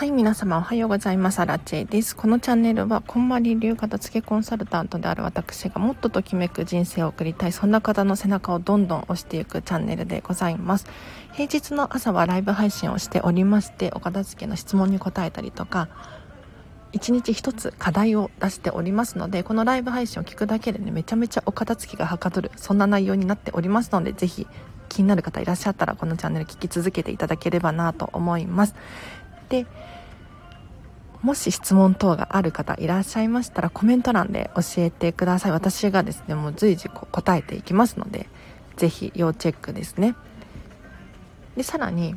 はい、皆様おはようございます。アラチェです。このチャンネルは、こんまり流片付けコンサルタントである私がもっとときめく人生を送りたい、そんな方の背中をどんどん押していくチャンネルでございます。平日の朝はライブ配信をしておりまして、お片付けの質問に答えたりとか、1日1つ課題を出しておりますので、このライブ配信を聞くだけでね、めちゃめちゃお片付けがはかどる、そんな内容になっておりますので、ぜひ気になる方いらっしゃったらこのチャンネル聞き続けていただければなと思います。でもし質問等がある方いらっしゃいましたらコメント欄で教えてください。私がですねもう随時答えていきますのでぜひ要チェックですね。でさらに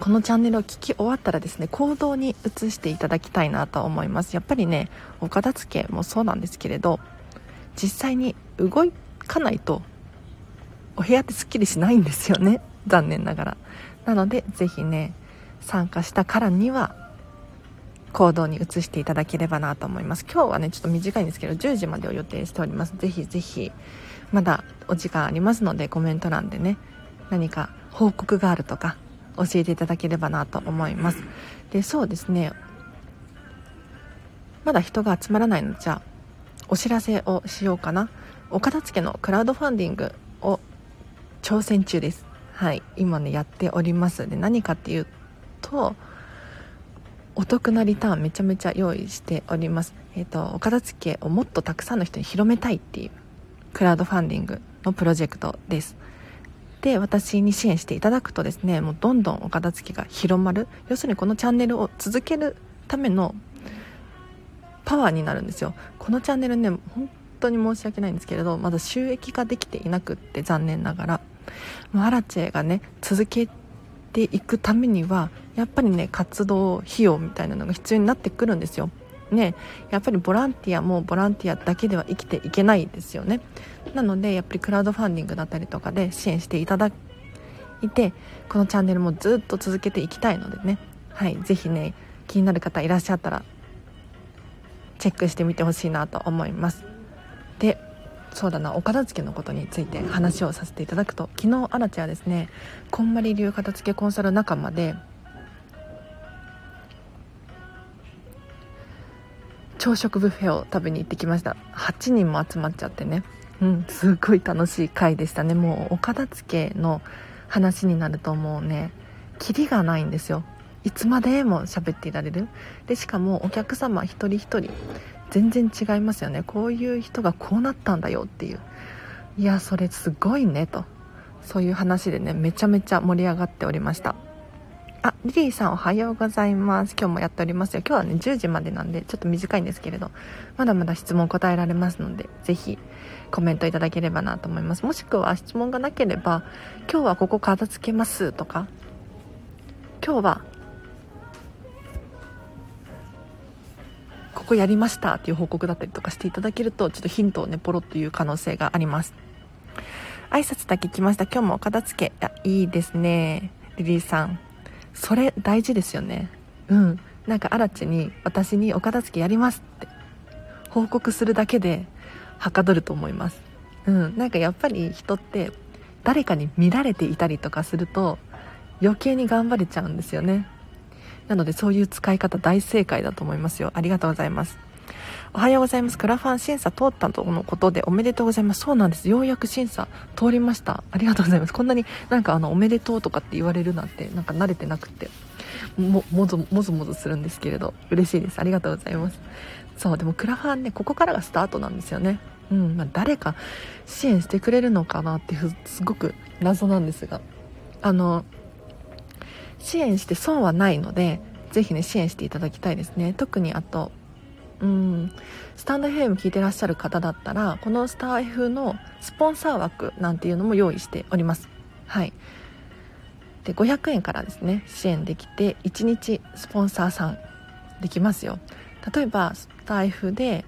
このチャンネルを聞き終わったらですね行動に移していただきたいなと思います。やっぱりねお片付けもそうなんですけれど実際に動かないとお部屋ってすっきりしないんですよね。残念ながら。なのでぜひね参加したからには行動に移していただければなと思います。今日はねちょっと短いんですけど10時までを予定しております。ぜひぜひまだお時間ありますのでコメント欄でね何か報告があるとか教えていただければなと思います。でそうですね。まだ人が集まらないのじゃあお知らせをしようかな。お片付けのクラウドファンディングを挑戦中です。はい。今ねやっております。で何かっていうとお得なリターンめちゃめちゃ用意しております。えっ、ー、とお片付けをもっとたくさんの人に広めたいっていうクラウドファンディングのプロジェクトです。で私に支援していただくとですねもうどんどんお片付けが広まる。要するにこのチャンネルを続けるためのパワーになるんですよ。このチャンネルね本当に申し訳ないんですけれどまだ収益ができていなくって残念ながら。もうアラチェがね続けていくためにはやっぱりね活動費用みたいなのが必要になってくるんですよ。ねやっぱりボランティアもボランティアだけでは生きていけないですよね。なのでやっぱりクラウドファンディングだったりとかで支援していただいてこのチャンネルもずっと続けていきたいのでね。はい是非ね気になる方いらっしゃったらチェックしてみてほしいなと思います。でそうだなお片付けのことについて話をさせていただくと昨日アラチはですねこんまり流片付けコンサル仲間で朝食ブッフェを食べに行ってきました。8人も集まっちゃってね。うんすっごい楽しい回でしたね。もうお片付けの話になるともうねキリがないんですよ。いつまでも喋っていられる。でしかもお客様一人一人全然違いますよね。こういう人がこうなったんだよっていう。いやそれすごいねと。そういう話でねめちゃめちゃ盛り上がっておりました。あリリーさんおはようございます。今日もやっておりますよ。今日はね10時までなんでちょっと短いんですけれどまだまだ質問答えられますのでぜひコメントいただければなと思います。もしくは質問がなければ今日はここ片付けますとか今日はここやりましたっていう報告だったりとかしていただけるとちょっとヒントをねポロッという可能性があります。挨拶だけ来ました。今日もお片付けいいですね。リリーさん。それ大事ですよね。うん。なんかアラチェに私にお片付けやりますって。報告するだけではかどると思います。うん。なんかやっぱり人って誰かに見られていたりとかすると余計に頑張れちゃうんですよね。なのでそういう使い方大正解だと思いますよ。ありがとうございます。おはようございます。クラファン審査通ったとのことでおめでとうございます。そうなんです。ようやく審査通りました。ありがとうございます。こんなになんかあのおめでとうとかって言われるなんてなんか慣れてなくてももぞもぞもぞするんですけれど嬉しいです。ありがとうございます。そうでもクラファンねここからがスタートなんですよね。うんまあ、誰か支援してくれるのかなってすごく謎なんですが。あの支援して損はないのでぜひね支援していただきたいですね。特にあとうん。スタンド FM 聞いてらっしゃる方だったらこのスター F のスポンサー枠なんていうのも用意しております。はい。で500円からですね支援できて1日スポンサーさんできますよ。例えばスター F で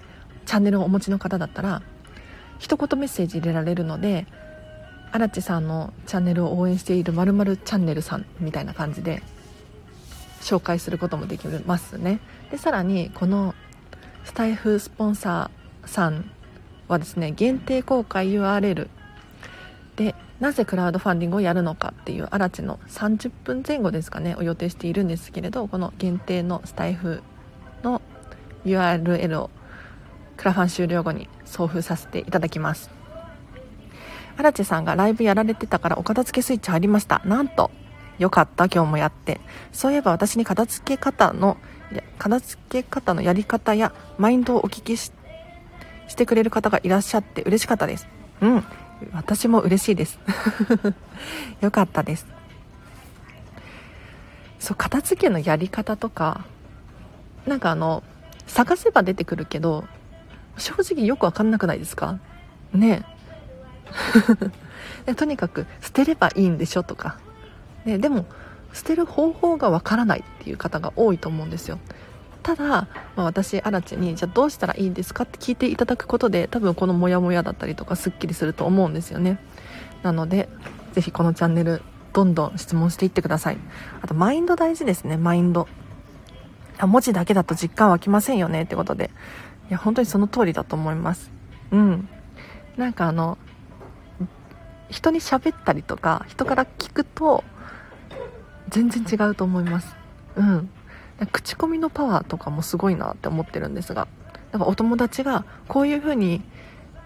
チャンネルをお持ちの方だったら一言メッセージ入れられるので荒地さんのチャンネルを応援しているまるチャンネルさんみたいな感じで紹介することもできますね。でさらにこのスタイフスポンサーさんはですね限定公開 URL でなぜクラウドファンディングをやるのかっていうアラチの30分前後ですかねを予定しているんですけれどこの限定のスタイフの URL をクラファン終了後に送付させていただきます。荒地さんがライブやられてたからお片付けスイッチ入りました。なんとよかった今日もやって。そういえば私に片付け方の片付け方のやり方やマインドをお聞きしてくれる方がいらっしゃって嬉しかったです。うん。私も嬉しいです。よかったです。そう片付けのやり方とかなんかあの探せば出てくるけど正直よく分かんなくないですか？ね。とにかく捨てればいいんでしょとか、ね、でも捨てる方法がわからないっていう方が多いと思うんですよ。ただ、まあ、私アラチにじゃあどうしたらいいんですかって聞いていただくことで多分このモヤモヤだったりとかすっきりすると思うんですよね。なのでぜひこのチャンネルどんどん質問していってください。あとマインド大事ですねマインド。文字だけだと実感湧きませんよねってことで。いや本当にその通りだと思います。うん。なんかあの人に喋ったりとか人から聞くと全然違うと思います。うん。口コミのパワーとかもすごいなって思ってるんですがなんかお友達がこういう風に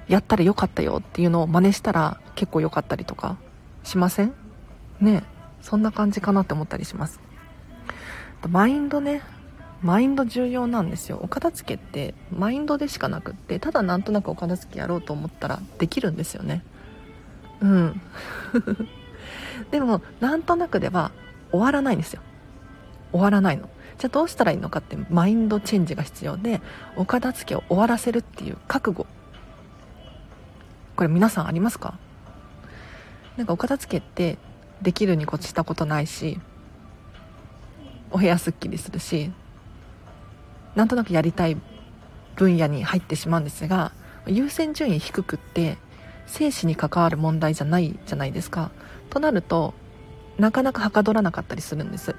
やったらよかったよっていうのを真似したら結構良かったりとかしません？ねそんな感じかなって思ったりします。マインドね。マインド重要なんですよ。お片付けってマインドでしかなくってただなんとなくお片付けやろうと思ったらできるんですよね。うん。でもなんとなくでは終わらないんですよ。終わらないの。じゃあどうしたらいいのかってマインドチェンジが必要でお片付けを終わらせるっていう覚悟。これ皆さんありますか？なんかお片付けってできるに越したことないしお部屋すっきりするしなんとなくやりたい分野に入ってしまうんですが優先順位低くって生死に関わる問題じゃないじゃないですか。となるとなかなかはかどらなかったりするんです。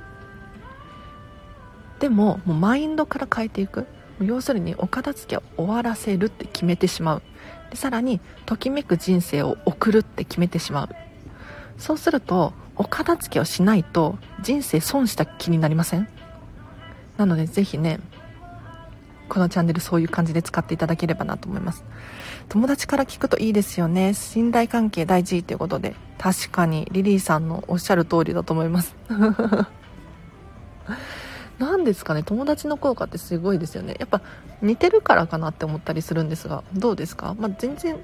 でももうマインドから変えていく。要するにお片付けを終わらせるって決めてしまう。でさらにときめく人生を送るって決めてしまう。そうするとお片付けをしないと人生損した気になりません？なのでぜひねこのチャンネルそういう感じで使っていただければなと思います。友達から聞くといいですよね。信頼関係大事ということで。確かにリリーさんのおっしゃる通りだと思います。何ですかね友達の効果ってすごいですよね。やっぱ似てるからかなって思ったりするんですがどうですか、まあ、全然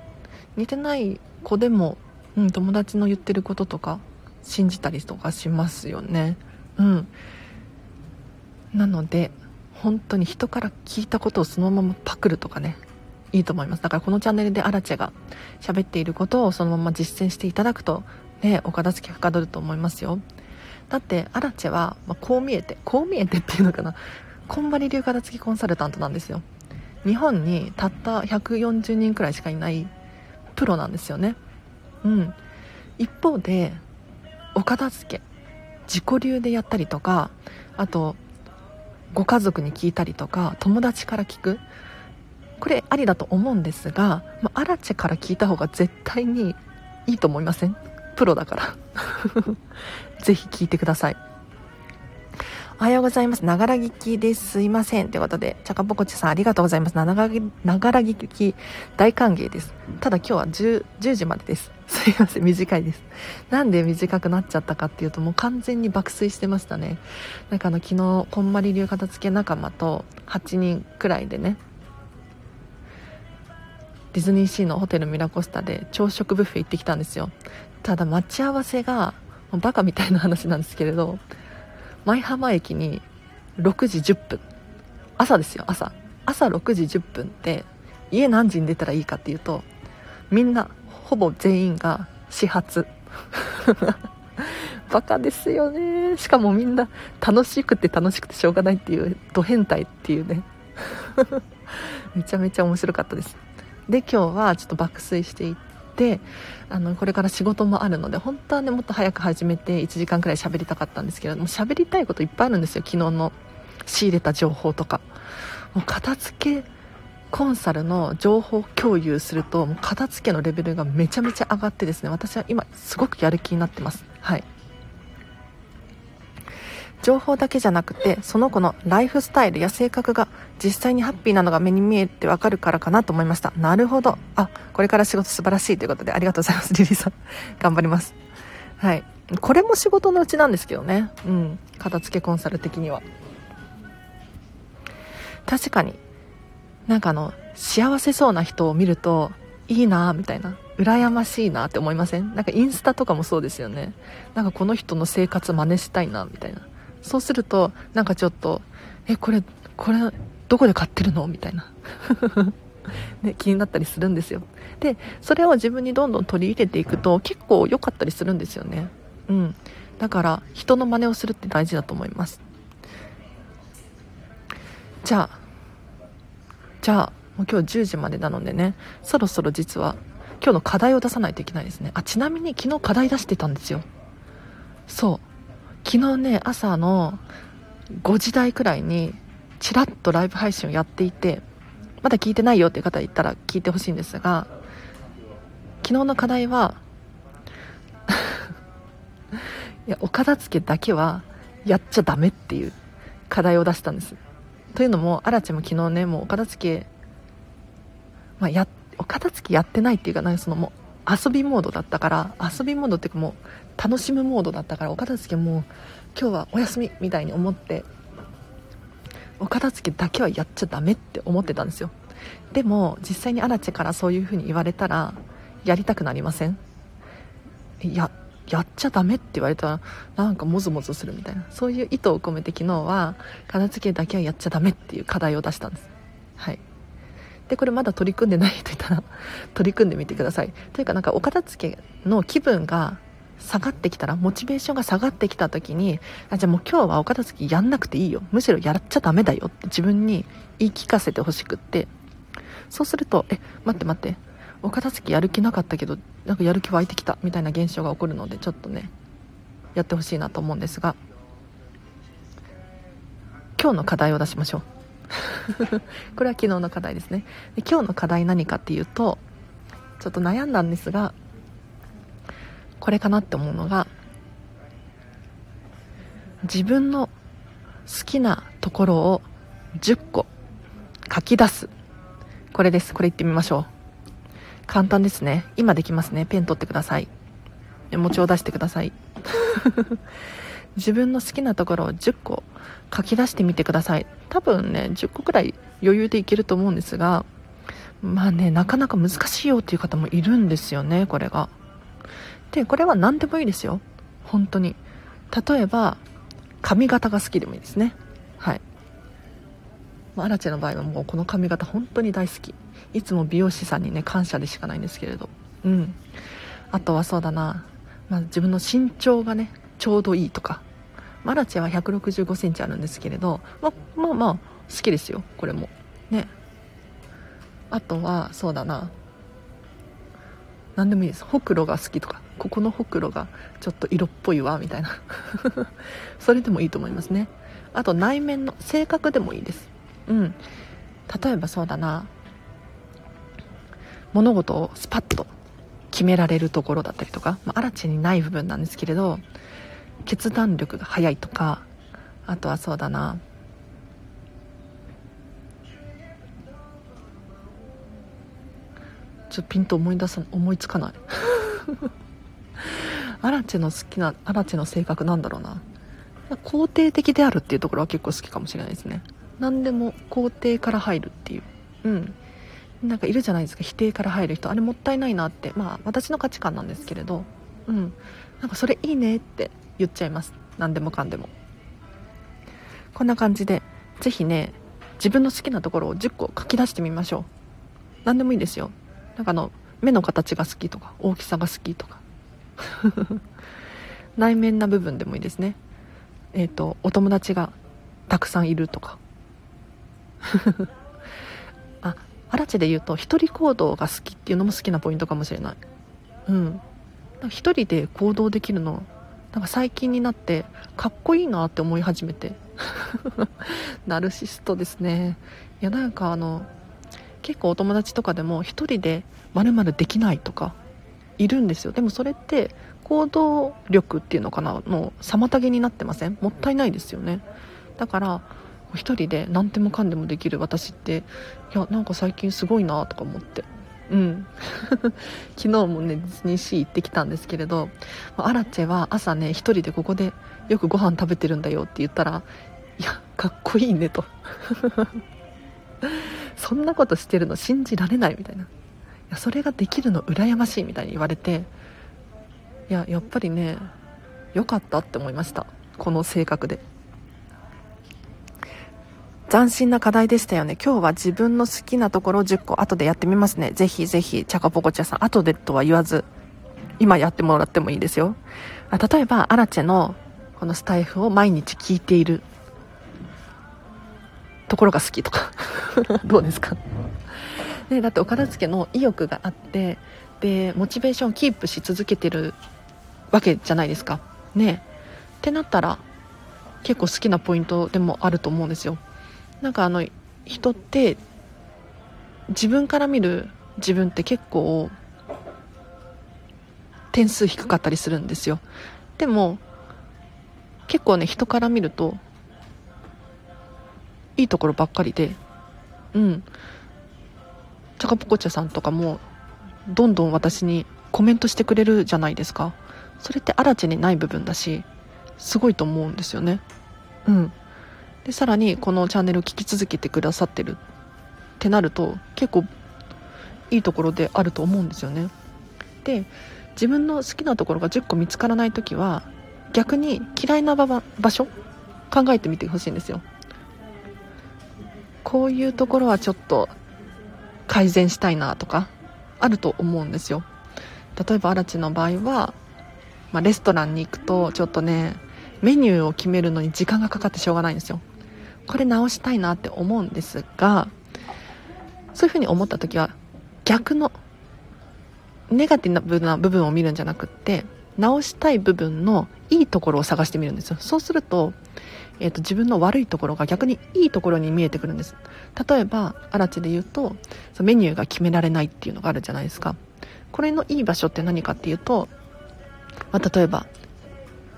似てない子でも、うん、友達の言ってることとか信じたりとかしますよね。うん。なので本当に人から聞いたことをそのままパクるとかね。いいと思います。だからこのチャンネルでアラチェが喋っていることをそのまま実践していただくとねお片付けはかどると思いますよ。だってアラチェは、まあ、こう見えて こう見えてっていうのかな。こんばり流片付きコンサルタントなんですよ。日本にたった140人くらいしかいないプロなんですよね。うん。一方でお片付け自己流でやったりとかあとご家族に聞いたりとか友達から聞くこれありだと思うんですが、まあ、アラチェから聞いた方が絶対にいいと思いません？プロだから ぜひ聞いてくださいおはようございます。ながら聞きです。すいません。ということで、ちゃかぽこちさんありがとうございます。ながら聞き大歓迎です。ただ今日は 10, 10時までです。すいません。短いです。なんで短くなっちゃったかっていうと、もう完全に爆睡してましたね。なんかあの、昨日、こんまり流片付け仲間と8人くらいでね、ディズニーシーのホテルミラコスタで朝食ブッフェ行ってきたんですよ。ただ待ち合わせが、バカみたいな話なんですけれど、舞浜駅に6時10分。朝ですよ朝。朝6時10分って家何時に出たらいいかっていうとみんなほぼ全員が始発。バカですよね。しかもみんな楽しくて楽しくてしょうがないっていうド変態っていうね。めちゃめちゃ面白かったです。で今日はちょっと爆睡していってあのこれから仕事もあるので本当はねもっと早く始めて1時間くらい喋りたかったんですけども喋りたいこといっぱいあるんですよ。昨日の仕入れた情報とか。もう片付けコンサルの情報共有するともう片付けのレベルがめちゃめちゃ上がってですね私は今すごくやる気になってます。はい。情報だけじゃなくてその子のライフスタイルや性格が実際にハッピーなのが目に見えてわかるからかなと思いました。なるほど。あこれから仕事素晴らしいということでありがとうございます。リリーさん。頑張ります。はい。これも仕事のうちなんですけどね。うん。片付けコンサル的には。確かに。なんかあの幸せそうな人を見るといいなみたいな。羨ましいなって思いません？なんかインスタとかもそうですよね。なんかこの人の生活真似したいなみたいな。そうするとなんかちょっとえこれこれどこで買ってるの？みたいな。ね、気になったりするんですよ。でそれを自分にどんどん取り入れていくと結構良かったりするんですよね。うん。だから人の真似をするって大事だと思います。じゃあじゃあもう今日10時までなのでねそろそろ実は今日の課題を出さないといけないですね。あちなみに昨日課題出してたんですよ。そう。昨日ね朝の5時台くらいにちらっとライブ配信をやっていてまだ聞いてないよっていう方いたら聞いてほしいんですが昨日の課題は いやお片付けだけはやっちゃダメっていう課題を出したんです。というのもアラチも昨日ねもうお片付け、まあ、やお片付けやってないっていうかなんかそのもう遊びモードだったから遊びモードっていうかもう楽しむモードだったからお片付けも今日はお休みみたいに思ってお片付けだけはやっちゃダメって思ってたんですよ。でも実際にアラチェからそういう風に言われたらやりたくなりません？ややっちゃダメって言われたらなんかモゾモゾするみたいな。そういう意図を込めて昨日は片付けだけはやっちゃダメっていう課題を出したんです。はい。でこれまだ取り組んでない人いたら取り組んでみてください。というかなんかお片付けの気分が下がってきたらモチベーションが下がってきた時にあじゃあもう今日はお片付けやんなくていいよ。むしろやっちゃダメだよ。って自分に言い聞かせてほしくって。そうするとえ待って待って。お片付けやる気なかったけどなんかやる気湧いてきた。みたいな現象が起こるのでちょっとねやってほしいなと思うんですが。今日の課題を出しましょう。これは昨日の課題ですね。で今日の課題何かっていうとちょっと悩んだんですがこれかなって思うのが自分の好きなところを10個書き出す。これです。これ言ってみましょう。簡単ですね。今できますね。ペン取ってください。メモ帳を出してください。自分の好きなところを10個書き出してみてください。多分ね10個くらい余裕でいけると思うんですがまあねなかなか難しいよっていう方もいるんですよねこれが。でこれは何でもいいですよ。本当に。例えば髪型が好きでもいいですね。はい。アラチェの場合はもうこの髪型本当に大好き。いつも美容師さんにね感謝でしかないんですけれど。うん。あとはそうだな、まあ、自分の身長がねちょうどいいとか。マラチェは1 6 5センチあるんですけれど、ままあまあ好きですよ。これも。ね。あとはそうだな。何でもいいです。ほくろが好きとか。ここのほくろがちょっと色っぽいわみたいな。それでもいいと思いますね。あと内面の性格でもいいです。うん。例えばそうだな。物事をスパッと決められるところだったりとか、まあ、アにない部分なんですけれど決断力が速いとか。あとはそうだな。ちょっとピンと思い出さ思いつかない。アラチェの好きなアラチェの性格なんだろうな。肯定的であるっていうところは結構好きかもしれないですね。何でも肯定から入るっていう。うん。なんかいるじゃないですか。否定から入る人。あれもったいないなって。まあ私の価値観なんですけれど。うん。なんかそれいいねって言っちゃいます。何でもかんでも。こんな感じで是非ね自分の好きなところを10個書き出してみましょう。何でもいいですよ。なんかあの目の形が好きとか大きさが好きとか。内面な部分でもいいですね。えっ、ー、とお友達がたくさんいるとか。あアラチェで言うと一人行動が好きっていうのも好きなポイントかもしれない。うん。一人で行動できるのなんか最近になってかっこいいなって思い始めて。ナルシストですね。いやなんかあの結構お友達とかでも1人でまるできないとかいるんですよ。でもそれって行動力っていうのかなの妨げになってません？もったいないですよね。だから1人で何でもかんでもできる私っていやなんか最近すごいなとか思って。うん。昨日もねディズニーシー行ってきたんですけれどアラチェは朝ね1人でここでよくご飯食べてるんだよって言ったらいやかっこいいねと。そんなことしてるの信じられないみたいな。やそれができるの羨ましいみたいに言われていややっぱりね良かったって思いました。この性格で。斬新な課題でしたよね。今日は自分の好きなところを10個後でやってみますね。ぜひぜひチャカポコチャさん後でとは言わず今やってもらってもいいですよ。あ例えばアラチェのこのスタイフを毎日聞いているところが好きとか。どうですか？ね、だってお片付けの意欲があってでモチベーションをキープし続けてるわけじゃないですか。ね。ってなったら結構好きなポイントでもあると思うんですよ。なんかあの人って自分から見る自分って結構点数低かったりするんですよ。でも結構ね人から見るといいところばっかりでうん。チャカポコチャさんとかもどんどん私にコメントしてくれるじゃないですか。それってアラチにない部分だしすごいと思うんですよね。うん。でさらにこのチャンネルを聞き続けてくださってるってなると結構いいところであると思うんですよね。で自分の好きなところが10個見つからない時は逆に嫌いな場所考えてみてほしいんですよ。こういうところはちょっと改善したいなとかあると思うんですよ。例えば荒地の場合は、まあ、レストランに行くとちょっとねメニューを決めるのに時間がかかってしょうがないんですよ。これ直したいなって思うんですがそういうふうに思った時は逆のネガティブな部分を見るんじゃなくって直したい部分のいいところを探してみるんですよ。そうするとえーと、自分の悪いところが逆にいいところに見えてくるんです。例えばアラチで言うとそのメニューが決められないっていうのがあるじゃないですか。これのいい場所って何かっていうと、まあ、例えば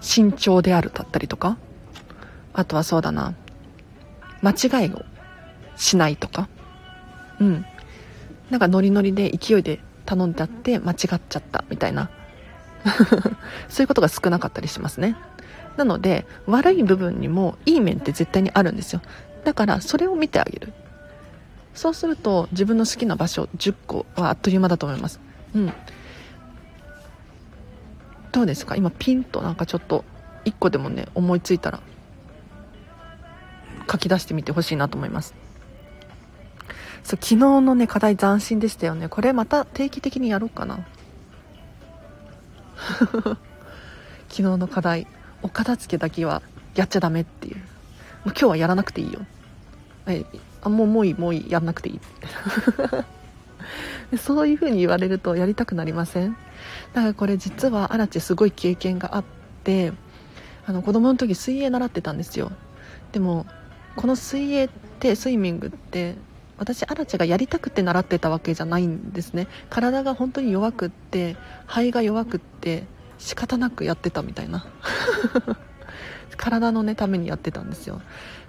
慎重であるだったりとかあとはそうだな間違いをしないとか。うん。なんかノリノリで勢いで頼んであって間違っちゃったみたいな そういうことが少なかったりしますね。なので悪い部分にもいい面って絶対にあるんですよ。だからそれを見てあげる。そうすると自分の好きな場所10個はあっという間だと思います。うん。どうですか？今ピンとなんかちょっと1個でもね思いついたら書き出してみてほしいなと思います。そう昨日のね課題斬新でしたよね。これまた定期的にやろうかな。昨日の課題お片付けだけはやっちゃダメっていう。もう今日はやらなくていいよ。えあもうもういいもういいやんなくていい。そういう風に言われるとやりたくなりません？だからこれ実はアラチすごい経験があってあの子供の時水泳習ってたんですよ。でもこの水泳ってスイミングって私アラチがやりたくて習ってたわけじゃないんですね。体が本当に弱くって肺が弱くって仕方なくやってたみたいな。体のねためにやってたんですよ。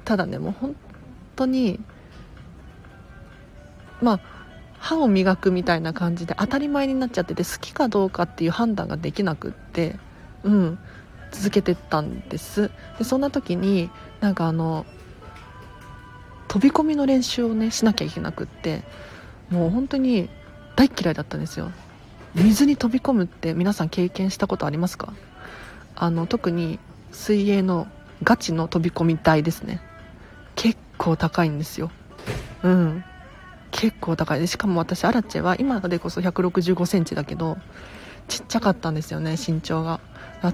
ただねもう本当にまあ歯を磨くみたいな感じで当たり前になっちゃってて好きかどうかっていう判断ができなくってうん続けてったんです。でそんな時になんかあの飛び込みの練習をねしなきゃいけなくってもう本当に大嫌いだったんですよ。水に飛び込むって皆さん経験したことありますか？あの特に水泳のガチの飛び込み台ですね。結構高いんですよ。うん。結構高い。でしかも私アラチェは今でこそ1 6 5センチだけどちっちゃかったんですよね身長が。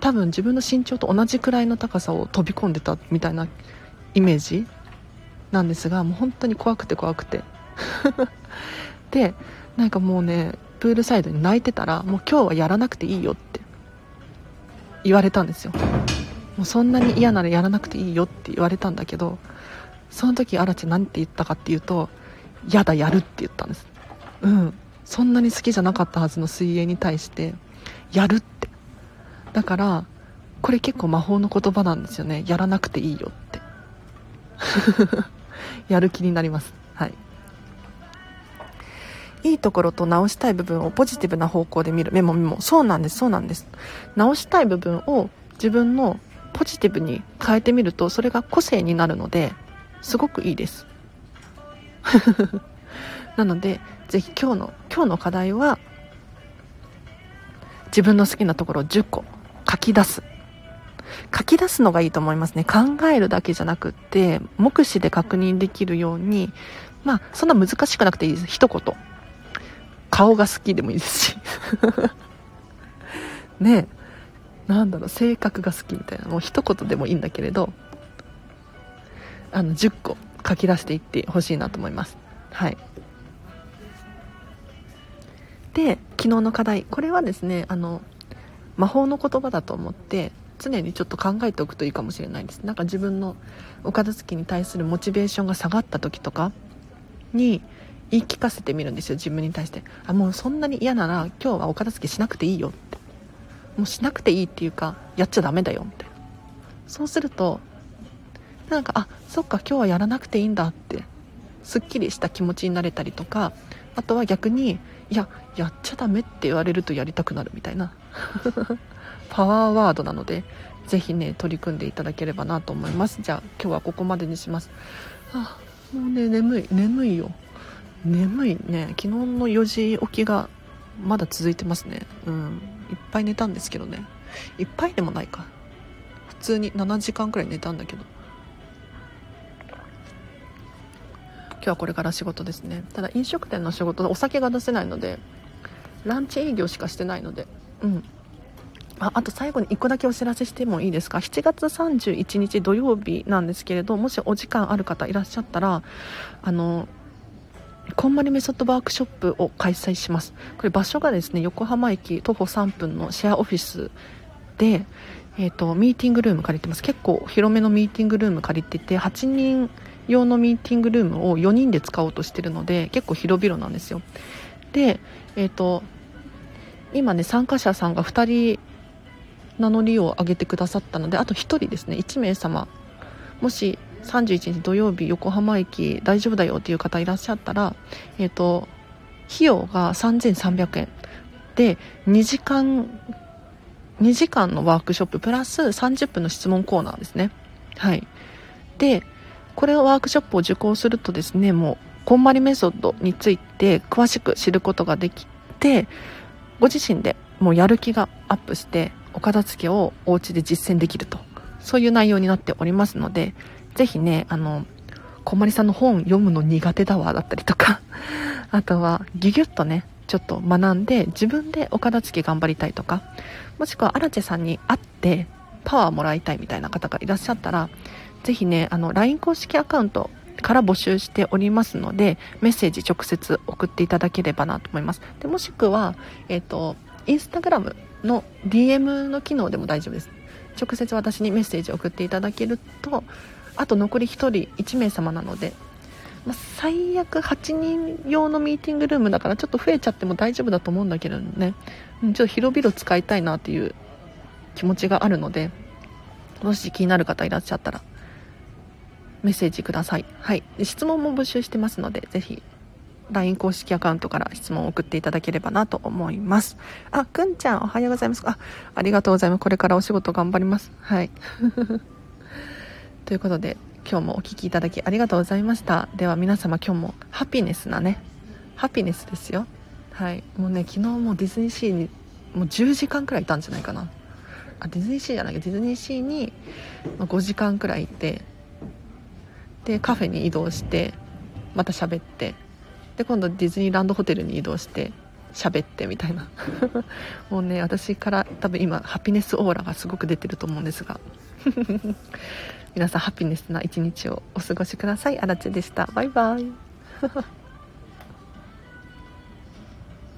多分自分の身長と同じくらいの高さを飛び込んでたみたいなイメージなんですがもう本当に怖くて怖くて。でなんかもうねプールサイドに泣いてたらもう今日はやらなくていいよって言われたんですよ。もうそんなに嫌ならやらなくていいよって言われたんだけどその時アラチ何て言ったかっていうとやだやるって言ったんです。うん。そんなに好きじゃなかったはずの水泳に対してやるって。だからこれ結構魔法の言葉なんですよね。やらなくていいよって。やる気になります。はい。いいところと直したい部分をポジティブな方向で見る。メモメモ。そうなんです。そうなんです。直したい部分を自分のポジティブに変えてみるとそれが個性になるのですごくいいです。なのでぜひ今日の今日の課題は自分の好きなところを10個書き出す。書き出すのがいいと思いますね。考えるだけじゃなくって目視で確認できるようにまあそんな難しくなくていいです。一言。顔が好きでもいいですし。ねえ。なんだろう。性格が好きみたいな。もう一言でもいいんだけれど。あの10個。書き出していってほしいなと思います。はい。で昨日の課題。これはですねあの魔法の言葉だと思って常にちょっと考えておくといいかもしれないです。なんか自分のお片付けに対するモチベーションが下がった時とかに言い聞かせてみるんですよ。自分に対して。あもうそんなに嫌なら今日はお片付けしなくていいよって。もうしなくていいっていうかやっちゃダメだよって。そうするとなんかあそっか今日はやらなくていいんだってすっきりした気持ちになれたりとかあとは逆にいややっちゃダメって言われるとやりたくなるみたいな。パワーワードなのでぜひね取り組んでいただければなと思います。じゃあ今日はここまでにします。あもうね眠い眠いよ。眠いね。昨日の4時起きがまだ続いてますね。うん。いっぱい寝たんですけどね。いっぱいでもないか。普通に7時間くらい寝たんだけど。今日はこれから仕事ですね。ただ飲食店の仕事お酒が出せないのでランチ営業しかしてないので。うん。ああと最後に1個だけお知らせしてもいいですか？7月31日土曜日なんですけれどもしお時間ある方いらっしゃったらあのこんまりメソッドワークショップを開催します。これ場所がですね横浜駅徒歩3分のシェアオフィスで、えーと、ミーティングルーム借りてます。結構広めのミーティングルーム借りてて8人用のミーティングルームを4人で使おうとしてるので結構広々なんですよ。でえっ、ー、と今ね参加者さんが2人名乗りを上げてくださったのであと1人ですね。1名様。もし31日土曜日横浜駅大丈夫だよっていう方いらっしゃったら、えっ、ー、と費用が3300円。で2時間2時間のワークショッププラス30分の質問コーナーですね。はい。でこれをワークショップを受講するとですねもうこんまりメソッドについて詳しく知ることができてご自身でもうやる気がアップしてお片付けをお家で実践できると。そういう内容になっておりますのでぜひねあのこまりさんの本読むの苦手だわだったりとか あとはギュギュッとねちょっと学んで自分でお片付け頑張りたいとかもしくはアラチェさんに会ってパワーもらいたいみたいな方がいらっしゃったらぜひねあの LINE 公式アカウントから募集しておりますのでメッセージ直接送っていただければなと思います。でもしくは、えっ、ー、とインスタグラムの DM の機能でも大丈夫です。直接私にメッセージを送っていただけるとあと残り1人1名様なので、まあ、最悪8人用のミーティングルームだからちょっと増えちゃっても大丈夫だと思うんだけどね。ちょっと広々使いたいなっていう気持ちがあるのでもし気になる方いらっしゃったらメッセージください。はい。質問も募集してますのでぜひ LINE 公式アカウントから質問を送っていただければなと思います。あ、くんちゃんおはようございます。あ、ありがとうございます。これからお仕事頑張ります。はい。ということで、今日もお聴きいただきありがとうございました。では皆様今日もハピネスなね、ハピネスですよ。はい。もうね、昨日もディズニーシーにもう10時間くらいいたんじゃないかな。あ、ディズニーシーじゃないけど、ディズニーシーに5時間くらいいて、で、カフェに移動して、また喋って、で今度ディズニーランドホテルに移動して喋ってみたいな。もうね私から多分今ハピネスオーラがすごく出てると思うんですが。皆さんハピネスな一日をお過ごしください。あらちでした。バイバイ。